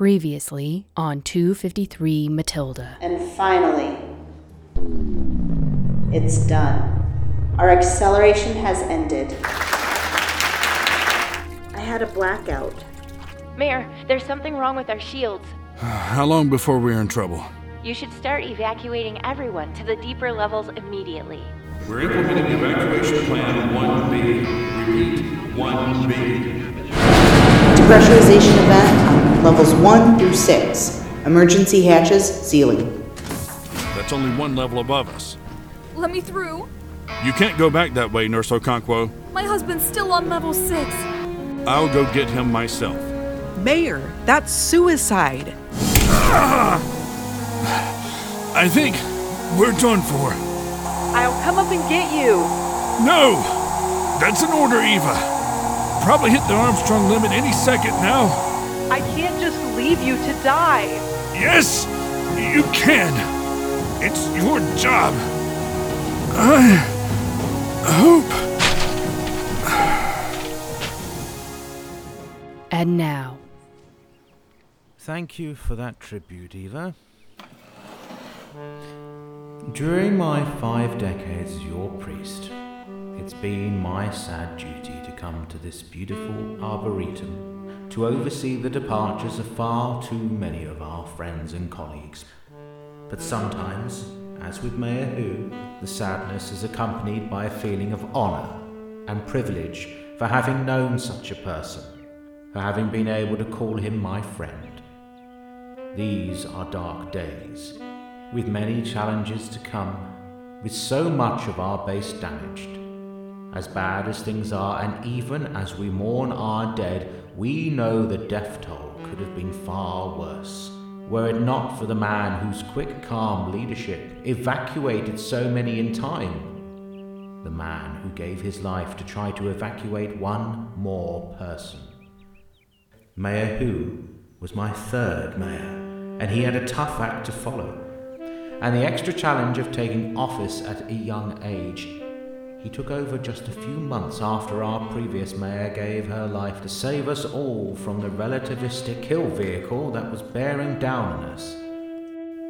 Previously on 253 Matilda. And finally, it's done. Our acceleration has ended. I had a blackout. Mayor, there's something wrong with our shields. How long before we're in trouble? You should start evacuating everyone to the deeper levels immediately. We're implementing evacuation plan 1B. Repeat, 1B. Depressurization event on levels 1 through 6. Emergency hatches sealing. That's only one level above us. Let me through. You can't go back that way, Nurse Okonkwo. My husband's still on level 6. I'll go get him myself. Mayor, that's suicide. I think we're done for. I'll come up and get you. No! That's an order, Eva. Probably hit the Armstrong limit any second now. I can't just leave you to die. Yes, you can. It's your job. I hope. And now, Thank you for that tribute, Eva. During my five decades as your priest, it's been my sad duty to come to this beautiful arboretum to oversee the departures of far too many of our friends and colleagues. But sometimes, as with Mayor Who, the sadness is accompanied by a feeling of honour and privilege for having known such a person, for having been able to call him my friend. These are dark days, with many challenges to come, with so much of our base damaged. As bad as things are, and even as we mourn our dead, we know the death toll could have been far worse. Were it not for the man whose quick, calm leadership evacuated so many in time, the man who gave his life to try to evacuate one more person. Mayor Who was my third mayor, and he had a tough act to follow. And the extra challenge of taking office at a young age. He took over just a few months after our previous mayor gave her life to save us all from the relativistic kill vehicle that was bearing down on us.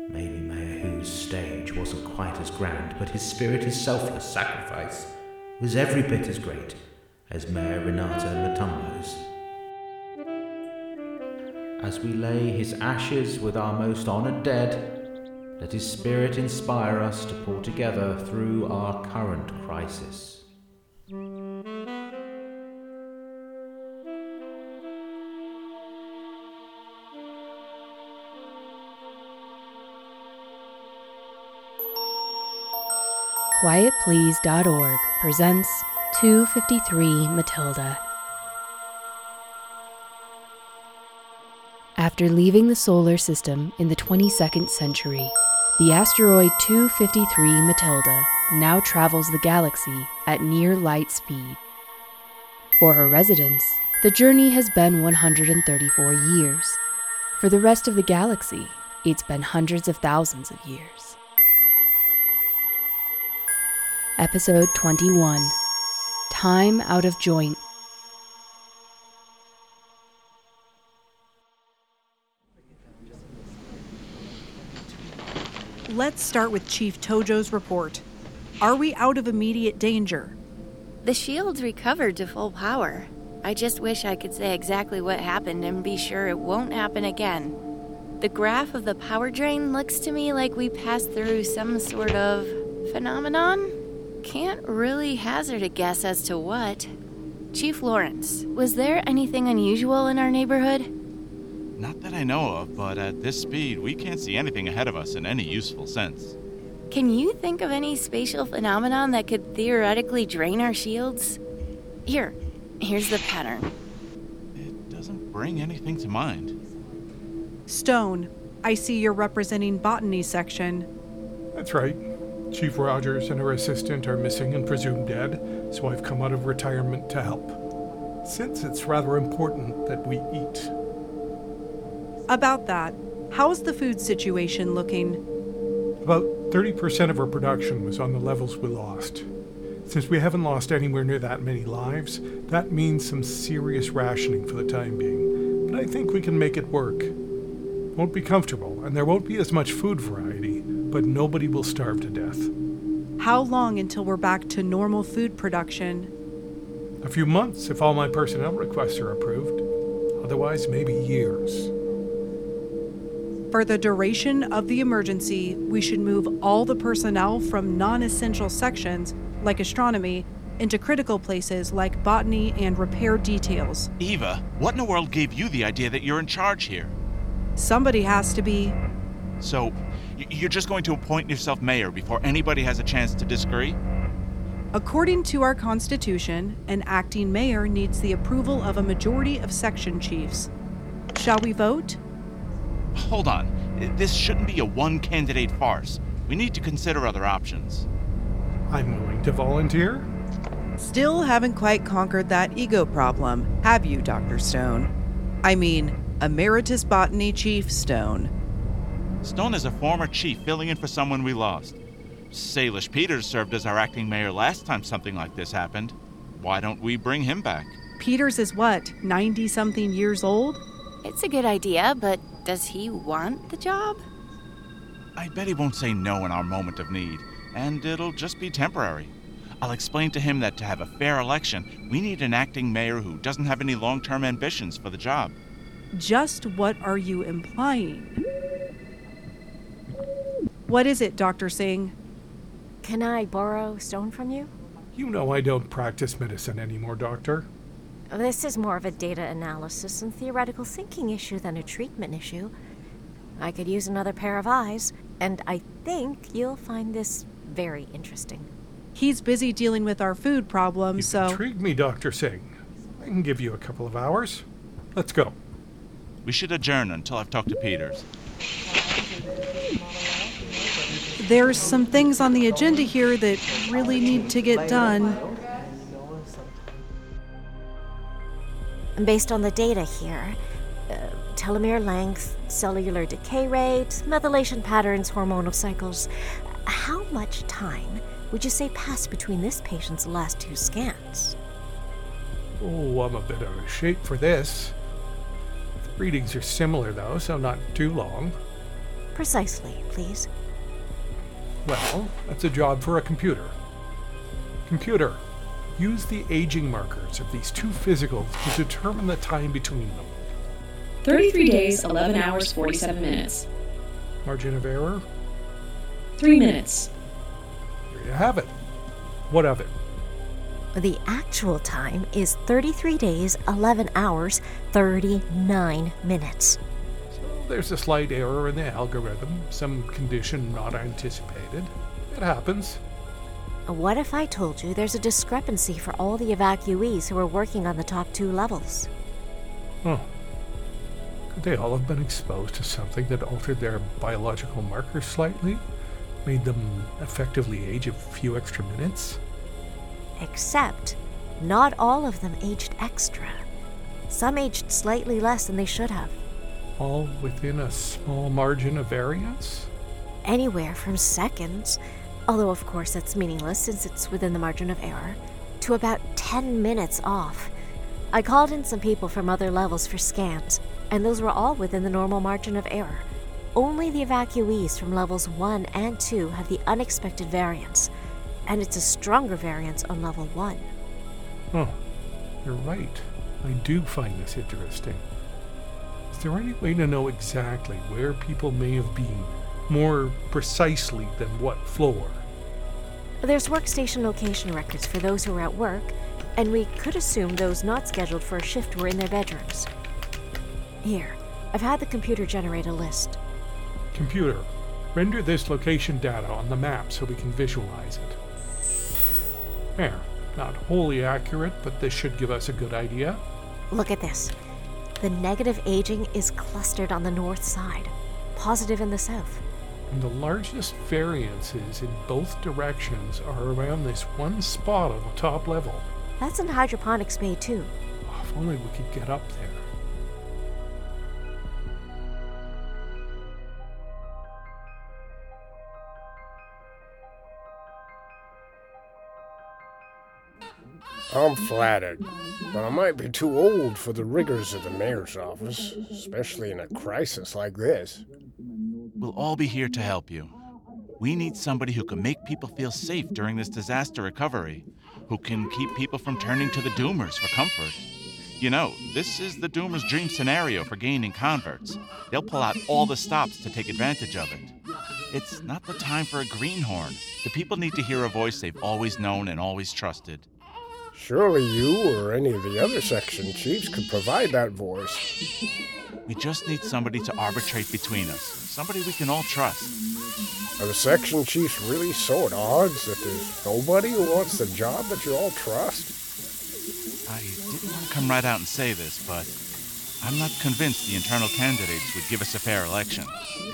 Maybe Mayor Who's stage wasn't quite as grand, but his spirit, his selfless sacrifice, was every bit as great as Mayor Renata Matumbo's as we lay his ashes with our most honoured dead, let his spirit inspire us to pull together through our current crisis. QuietPlease.org presents 253 Matilda. After leaving the solar system in the 22nd century, the asteroid 253 Matilda now travels the galaxy at near light speed. For her residents, the journey has been 134 years. For the rest of the galaxy, it's been hundreds of thousands of years. Episode 21 Time Out of Joint. Let's start with Chief Tojo's report. Are we out of immediate danger? The shields recovered to full power. I just wish I could say exactly what happened and be sure it won't happen again. The graph of the power drain looks to me like we passed through some sort of phenomenon. Can't really hazard a guess as to what. Chief Lawrence, was there anything unusual in our neighborhood? Not that I know of, but at this speed, we can't see anything ahead of us in any useful sense. Can you think of any spatial phenomenon that could theoretically drain our shields? Here, here's the pattern. It doesn't bring anything to mind. Stone, I see you're representing botany section. That's right. Chief Rogers and her assistant are missing and presumed dead, so I've come out of retirement to help. Since it's rather important that we eat. About that, how's the food situation looking? About 30% of our production was on the levels we lost. Since we haven't lost anywhere near that many lives, that means some serious rationing for the time being. But I think we can make it work. Won't be comfortable, and there won't be as much food variety, but nobody will starve to death. How long until we're back to normal food production? A few months if all my personnel requests are approved. Otherwise, maybe years. For the duration of the emergency, we should move all the personnel from non essential sections, like astronomy, into critical places like botany and repair details. Eva, what in the world gave you the idea that you're in charge here? Somebody has to be. So, you're just going to appoint yourself mayor before anybody has a chance to disagree? According to our Constitution, an acting mayor needs the approval of a majority of section chiefs. Shall we vote? Hold on. This shouldn't be a one candidate farce. We need to consider other options. I'm willing to volunteer. Still haven't quite conquered that ego problem, have you, Dr. Stone? I mean, Emeritus Botany Chief Stone. Stone is a former chief filling in for someone we lost. Salish Peters served as our acting mayor last time something like this happened. Why don't we bring him back? Peters is what, 90 something years old? It's a good idea, but does he want the job? I bet he won't say no in our moment of need, and it'll just be temporary. I'll explain to him that to have a fair election, we need an acting mayor who doesn't have any long term ambitions for the job. Just what are you implying? What is it, Dr. Singh? Can I borrow stone from you? You know I don't practice medicine anymore, Doctor. This is more of a data analysis and theoretical thinking issue than a treatment issue. I could use another pair of eyes, and I think you'll find this very interesting. He's busy dealing with our food problem, You so. intrigue me, Dr. Singh. I can give you a couple of hours. Let's go. We should adjourn until I've talked to Peters. There's some things on the agenda here that really need to get done. Based on the data here, uh, telomere length, cellular decay rate, methylation patterns, hormonal cycles, how much time would you say passed between this patient's last two scans? Oh, I'm a bit out of shape for this. The readings are similar, though, so not too long. Precisely, please. Well, that's a job for a computer. Computer, use the aging markers of these two physicals to determine the time between them. 33 days, 11 hours, 47 minutes. Margin of error? 3 minutes. Here you have it. What of it? The actual time is 33 days, 11 hours, 39 minutes. There's a slight error in the algorithm, some condition not anticipated. It happens. What if I told you there's a discrepancy for all the evacuees who are working on the top two levels? Huh. Could they all have been exposed to something that altered their biological markers slightly? Made them effectively age a few extra minutes? Except, not all of them aged extra. Some aged slightly less than they should have. All within a small margin of variance? Anywhere from seconds, although of course that's meaningless since it's within the margin of error, to about 10 minutes off. I called in some people from other levels for scans, and those were all within the normal margin of error. Only the evacuees from levels 1 and 2 have the unexpected variance, and it's a stronger variance on level 1. Huh. You're right. I do find this interesting. Is there any way to know exactly where people may have been, more precisely than what floor? There's workstation location records for those who were at work, and we could assume those not scheduled for a shift were in their bedrooms. Here, I've had the computer generate a list. Computer, render this location data on the map so we can visualize it. There. Not wholly accurate, but this should give us a good idea. Look at this. The negative aging is clustered on the north side, positive in the south. And the largest variances in both directions are around this one spot on the top level. That's in hydroponics bay too. Oh, if only we could get up there. I'm flattered, but I might be too old for the rigors of the mayor's office, especially in a crisis like this. We'll all be here to help you. We need somebody who can make people feel safe during this disaster recovery, who can keep people from turning to the Doomers for comfort. You know, this is the Doomers' dream scenario for gaining converts. They'll pull out all the stops to take advantage of it. It's not the time for a greenhorn. The people need to hear a voice they've always known and always trusted. Surely you or any of the other section chiefs could provide that voice. We just need somebody to arbitrate between us, somebody we can all trust. Are the section chiefs really so at odds that there's nobody who wants the job that you all trust? I didn't want to come right out and say this, but I'm not convinced the internal candidates would give us a fair election,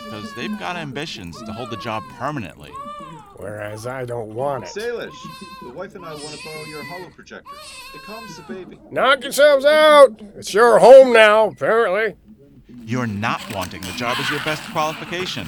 because they've got ambitions to hold the job permanently. Whereas I don't want it. Salish, the wife and I want to borrow your holo projector. It calms the baby. Knock yourselves out! It's your home now, apparently. You're not wanting the job as your best qualification.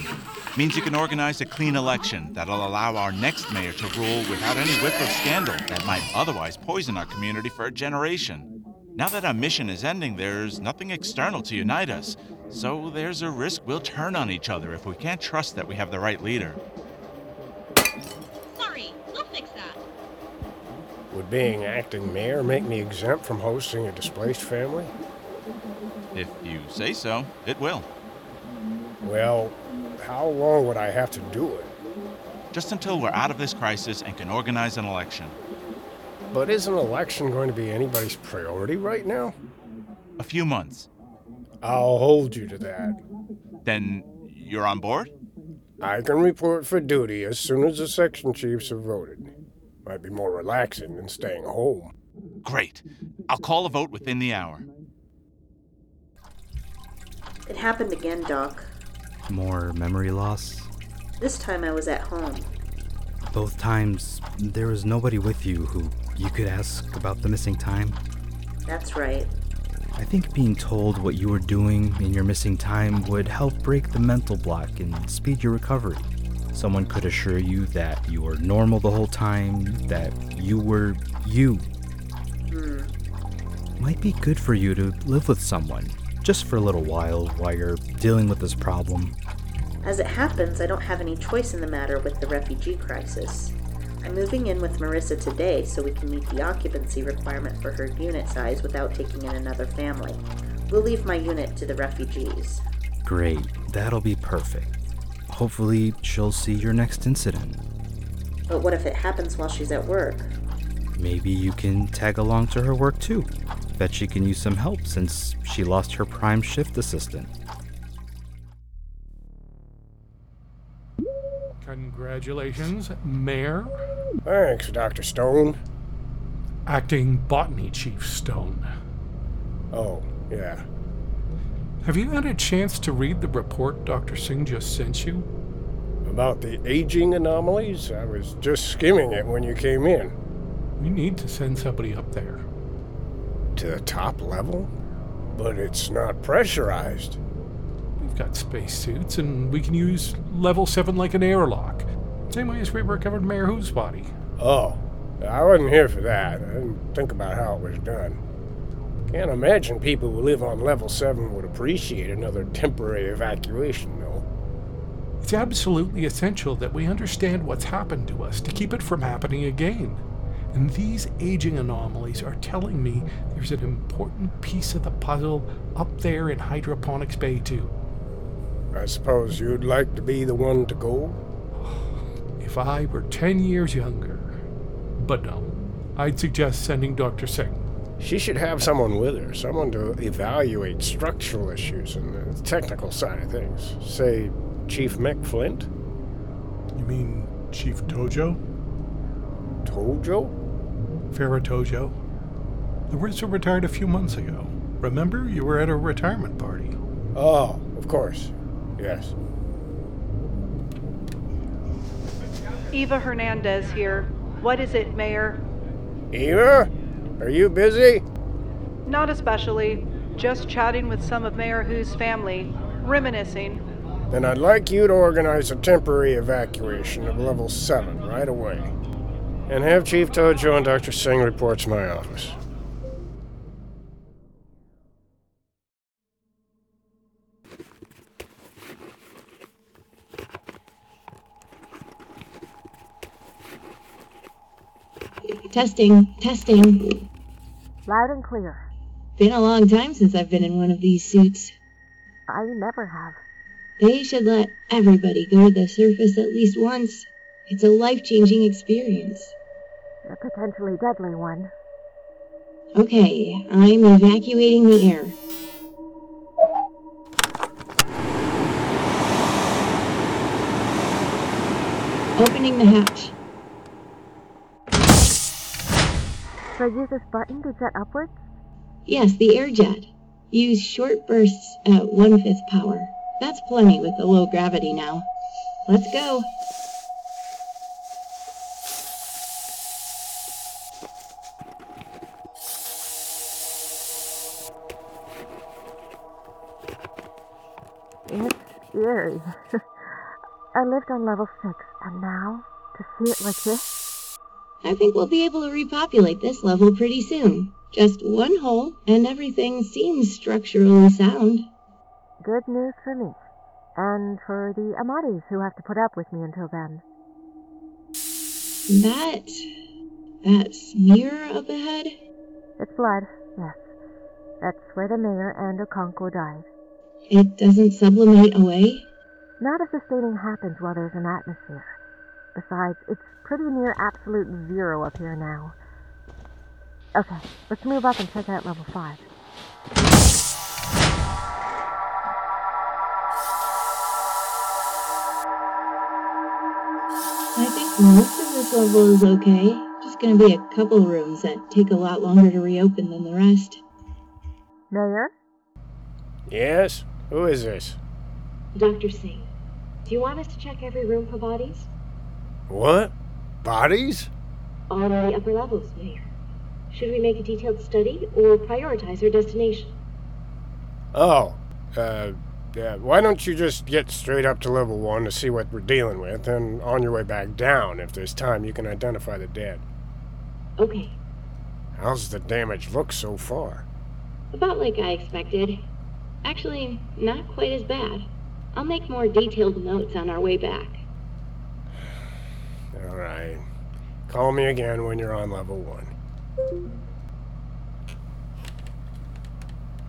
Means you can organize a clean election that'll allow our next mayor to rule without any whiff of scandal that might otherwise poison our community for a generation. Now that our mission is ending, there's nothing external to unite us. So there's a risk we'll turn on each other if we can't trust that we have the right leader. Would being acting mayor make me exempt from hosting a displaced family? If you say so, it will. Well, how long would I have to do it? Just until we're out of this crisis and can organize an election. But is an election going to be anybody's priority right now? A few months. I'll hold you to that. Then you're on board? I can report for duty as soon as the section chiefs have voted. Might be more relaxing than staying home. Great. I'll call a vote within the hour. It happened again, Doc. More memory loss? This time I was at home. Both times, there was nobody with you who you could ask about the missing time? That's right. I think being told what you were doing in your missing time would help break the mental block and speed your recovery. Someone could assure you that you were normal the whole time, that you were you. Hmm. Might be good for you to live with someone, just for a little while, while you're dealing with this problem. As it happens, I don't have any choice in the matter with the refugee crisis. I'm moving in with Marissa today so we can meet the occupancy requirement for her unit size without taking in another family. We'll leave my unit to the refugees. Great, that'll be perfect. Hopefully, she'll see your next incident. But what if it happens while she's at work? Maybe you can tag along to her work too. Bet she can use some help since she lost her prime shift assistant. Congratulations, Mayor. Thanks, Dr. Stone. Acting Botany Chief Stone. Oh, yeah. Have you had a chance to read the report Dr. Singh just sent you? About the aging anomalies? I was just skimming it when you came in. We need to send somebody up there. To the top level? But it's not pressurized. We've got spacesuits, and we can use level 7 like an airlock. Same way as we recovered Mayor Who's body. Oh, I wasn't here for that. I didn't think about how it was done. Can't imagine people who live on level 7 would appreciate another temporary evacuation, though. It's absolutely essential that we understand what's happened to us to keep it from happening again. And these aging anomalies are telling me there's an important piece of the puzzle up there in Hydroponics Bay, too. I suppose you'd like to be the one to go? If I were 10 years younger. But no, I'd suggest sending Dr. Singh. She should have someone with her, someone to evaluate structural issues and the technical side of things. Say, Chief Mick Flint? You mean Chief Tojo? Tojo? Farah Tojo. Larissa retired a few months ago. Remember, you were at a retirement party. Oh, of course. Yes. Eva Hernandez here. What is it, Mayor? Eva? Are you busy? Not especially. Just chatting with some of Mayor Who's family, reminiscing. Then I'd like you to organize a temporary evacuation of level 7 right away. And have Chief Tojo and Dr. Singh report to my office. Testing, testing. Loud and clear. Been a long time since I've been in one of these suits. I never have. They should let everybody go to the surface at least once. It's a life changing experience. A potentially deadly one. Okay, I'm evacuating the air. Opening the hatch. Should I use this button to jet upwards? Yes, the air jet. Use short bursts at one fifth power. That's plenty with the low gravity now. Let's go. It's eerie. I lived on level 6, and now, to see it like this? I think we'll be able to repopulate this level pretty soon. Just one hole, and everything seems structurally sound. Good news for me. And for the Amatis who have to put up with me until then. That. that smear up ahead? It's blood, yes. That's where the mayor and Okonkwo died. It doesn't sublimate away? Not if the staining happens while there's an atmosphere. Besides, it's pretty near absolute zero up here now. Okay, let's move up and check out level 5. I think most of this level is okay. Just gonna be a couple rooms that take a lot longer to reopen than the rest. Mayor? Yes? Who is this? Dr. Singh, do you want us to check every room for bodies? What? Bodies? On the upper levels, Mayor. Should we make a detailed study or prioritize our destination? Oh, uh, yeah. Why don't you just get straight up to level one to see what we're dealing with, and on your way back down, if there's time, you can identify the dead. Okay. How's the damage look so far? About like I expected. Actually, not quite as bad. I'll make more detailed notes on our way back. All right. Call me again when you're on level one.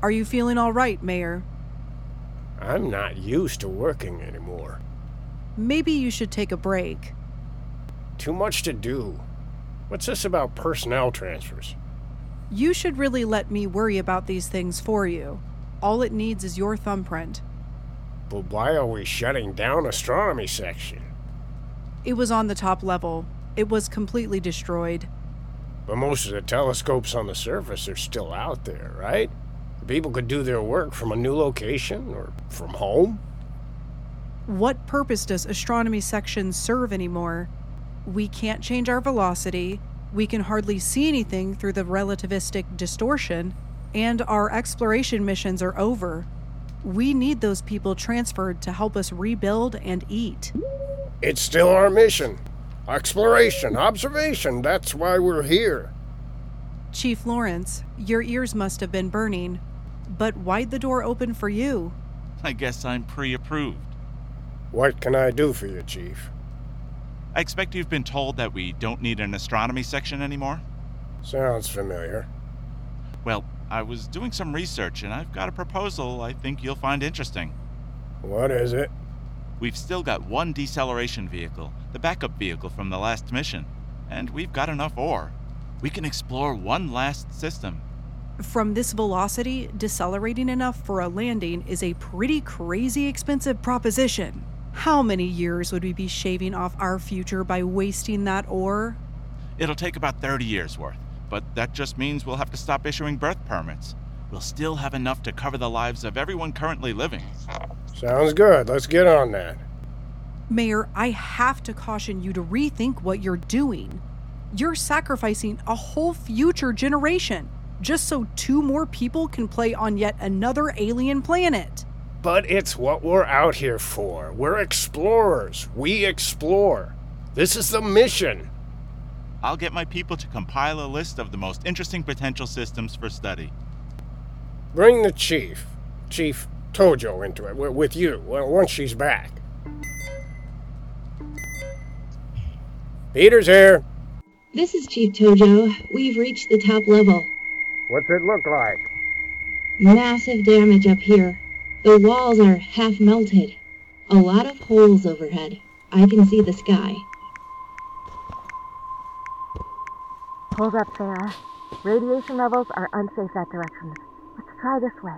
Are you feeling all right, Mayor? I'm not used to working anymore. Maybe you should take a break. Too much to do. What's this about personnel transfers? You should really let me worry about these things for you. All it needs is your thumbprint. But why are we shutting down astronomy section? It was on the top level. It was completely destroyed. But most of the telescopes on the surface are still out there, right? People could do their work from a new location or from home. What purpose does astronomy section serve anymore? We can't change our velocity, we can hardly see anything through the relativistic distortion, and our exploration missions are over. We need those people transferred to help us rebuild and eat. It's still our mission. Exploration, observation, that's why we're here. Chief Lawrence, your ears must have been burning. But why'd the door open for you? I guess I'm pre approved. What can I do for you, Chief? I expect you've been told that we don't need an astronomy section anymore? Sounds familiar. Well, I was doing some research and I've got a proposal I think you'll find interesting. What is it? We've still got one deceleration vehicle, the backup vehicle from the last mission, and we've got enough ore. We can explore one last system. From this velocity, decelerating enough for a landing is a pretty crazy expensive proposition. How many years would we be shaving off our future by wasting that ore? It'll take about 30 years worth, but that just means we'll have to stop issuing birth permits. We'll still have enough to cover the lives of everyone currently living. Sounds good. Let's get on that. Mayor, I have to caution you to rethink what you're doing. You're sacrificing a whole future generation just so two more people can play on yet another alien planet. But it's what we're out here for. We're explorers. We explore. This is the mission. I'll get my people to compile a list of the most interesting potential systems for study. Bring the chief, Chief Tojo, into it with you well, once she's back. Peters here. This is Chief Tojo. We've reached the top level. What's it look like? Massive damage up here. The walls are half melted. A lot of holes overhead. I can see the sky. Hold up, Farah. Radiation levels are unsafe that direction. Let's try this way.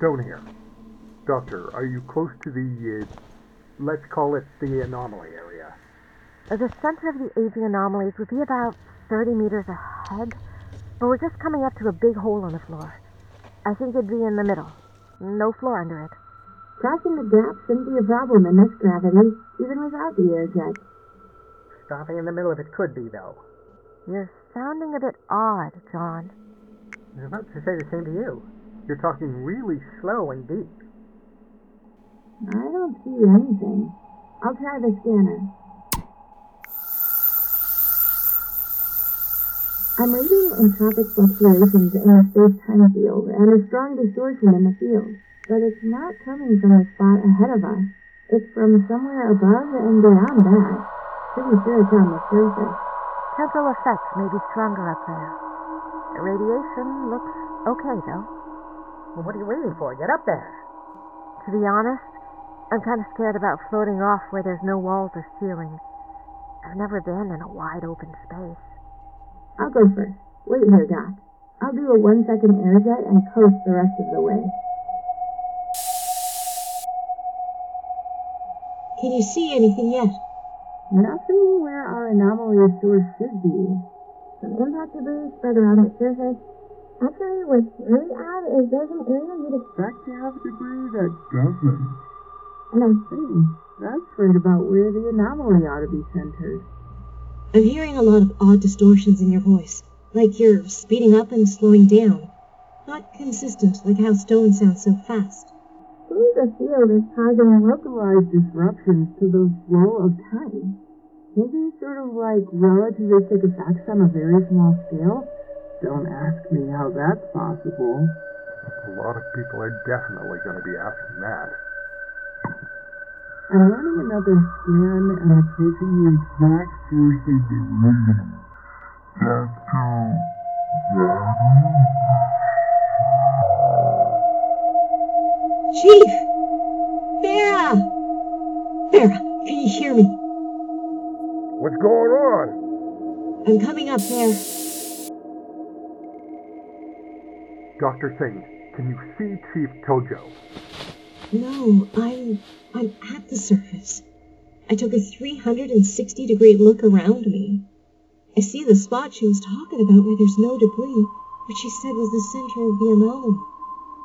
Stone here. Doctor, are you close to the, uh, let's call it the anomaly area? Uh, The center of the aging anomalies would be about 30 meters ahead, but we're just coming up to a big hole on the floor. I think it'd be in the middle. No floor under it. Crossing the gap shouldn't be a problem in this gravity, even without the air jet. Stopping in the middle of it could be, though. You're sounding a bit odd, John. I was about to say the same to you. You're talking really slow and deep. I don't see anything. I'll try the scanner. I'm reading entropic fluctuations in the space-time field and a strong distortion in the field, but it's not coming from a spot ahead of us. It's from somewhere above and beyond that. Pretty sure it's on the surface. Temporal effects may be stronger up there. The radiation looks okay, though. Well, what are you waiting for? Get up there. To be honest, I'm kind of scared about floating off where there's no walls or ceiling. I've never been in a wide open space. I'll go first. Wait here, Doc. I'll do a one-second air jet and coast the rest of the way. Can you see anything yet? Nothing where our anomaly source should be. Some impact debris spread around its surface. Actually, what's really odd is there's an area you'd expect to have debris that doesn't. And I think that's right about where the anomaly ought to be centered. I'm hearing a lot of odd distortions in your voice, like you're speeding up and slowing down. Not consistent, like how Stone sounds so fast. Seems the field is causing localized disruptions to the flow of time. Maybe sort of like relativistic effects on a very small scale? Don't ask me how that's possible. A lot of people are definitely going to be asking that. I'm running another scan and it's taking the exact source of the rhythm. Back to Chief! Farah! Farah, can you hear me? What's going on? I'm coming up there. Dr. Singh, can you see Chief Tojo? No, I'm I'm at the surface. I took a 360 degree look around me. I see the spot she was talking about where there's no debris, which she said was the center of the anomaly.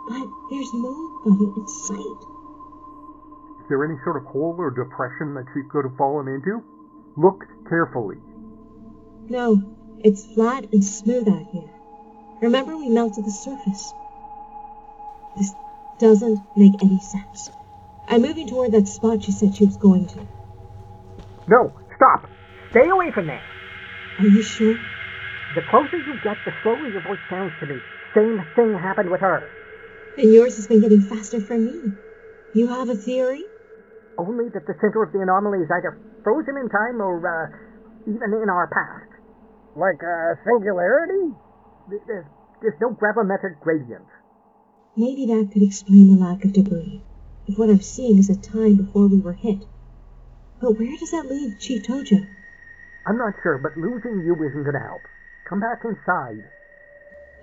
But there's nobody in sight. Is there any sort of hole or depression that she could have fallen into? Look carefully. No, it's flat and smooth out here. Remember we melted the surface. This doesn't make any sense. I'm moving toward that spot she said she was going to. No, stop. Stay away from there. Are you sure? The closer you get, the slower your voice sounds to me. Same thing happened with her. And yours has been getting faster for me. You have a theory? Only that the center of the anomaly is either frozen in time or, uh, even in our past. Like a singularity? There's, there's no gravimetric gradient. Maybe that could explain the lack of debris. If what I'm seeing is a time before we were hit. But where does that leave Chief Tojo? I'm not sure, but losing you isn't going to help. Come back inside.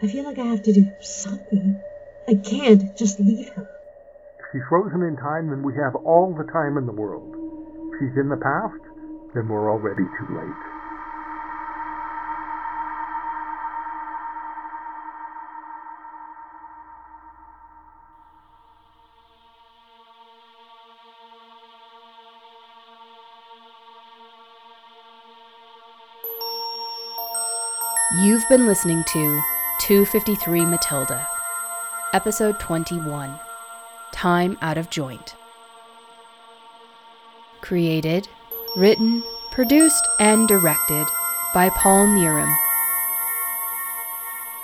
I feel like I have to do something. I can't just leave her. If she's frozen in time, then we have all the time in the world. If she's in the past, then we're already too late. You've been listening to 253 Matilda, Episode 21 Time Out of Joint. Created, written, produced, and directed by Paul Neeram.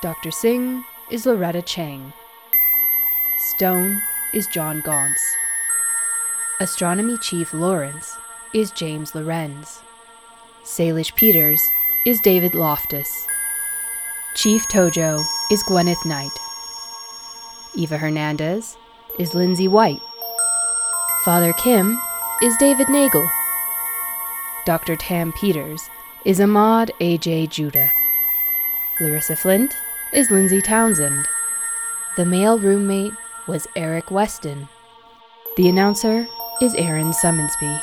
Dr. Singh is Loretta Chang. Stone is John Gauntz. Astronomy Chief Lawrence is James Lorenz. Salish Peters is David Loftus. Chief Tojo is Gwyneth Knight. Eva Hernandez is Lindsay White. Father Kim is David Nagel. Dr. Tam Peters is Ahmad A.J. Judah. Larissa Flint is Lindsay Townsend. The male roommate was Eric Weston. The announcer is Aaron Summonsby.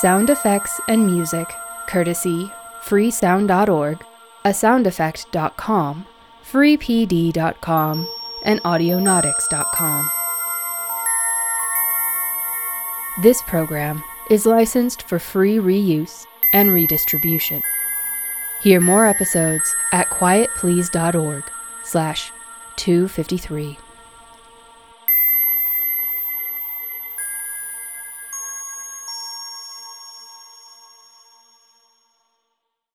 Sound effects and music courtesy freesound.org, asoundeffect.com, freepd.com, and audionautics.com. This program is licensed for free reuse and redistribution. Hear more episodes at quietplease.org slash 253.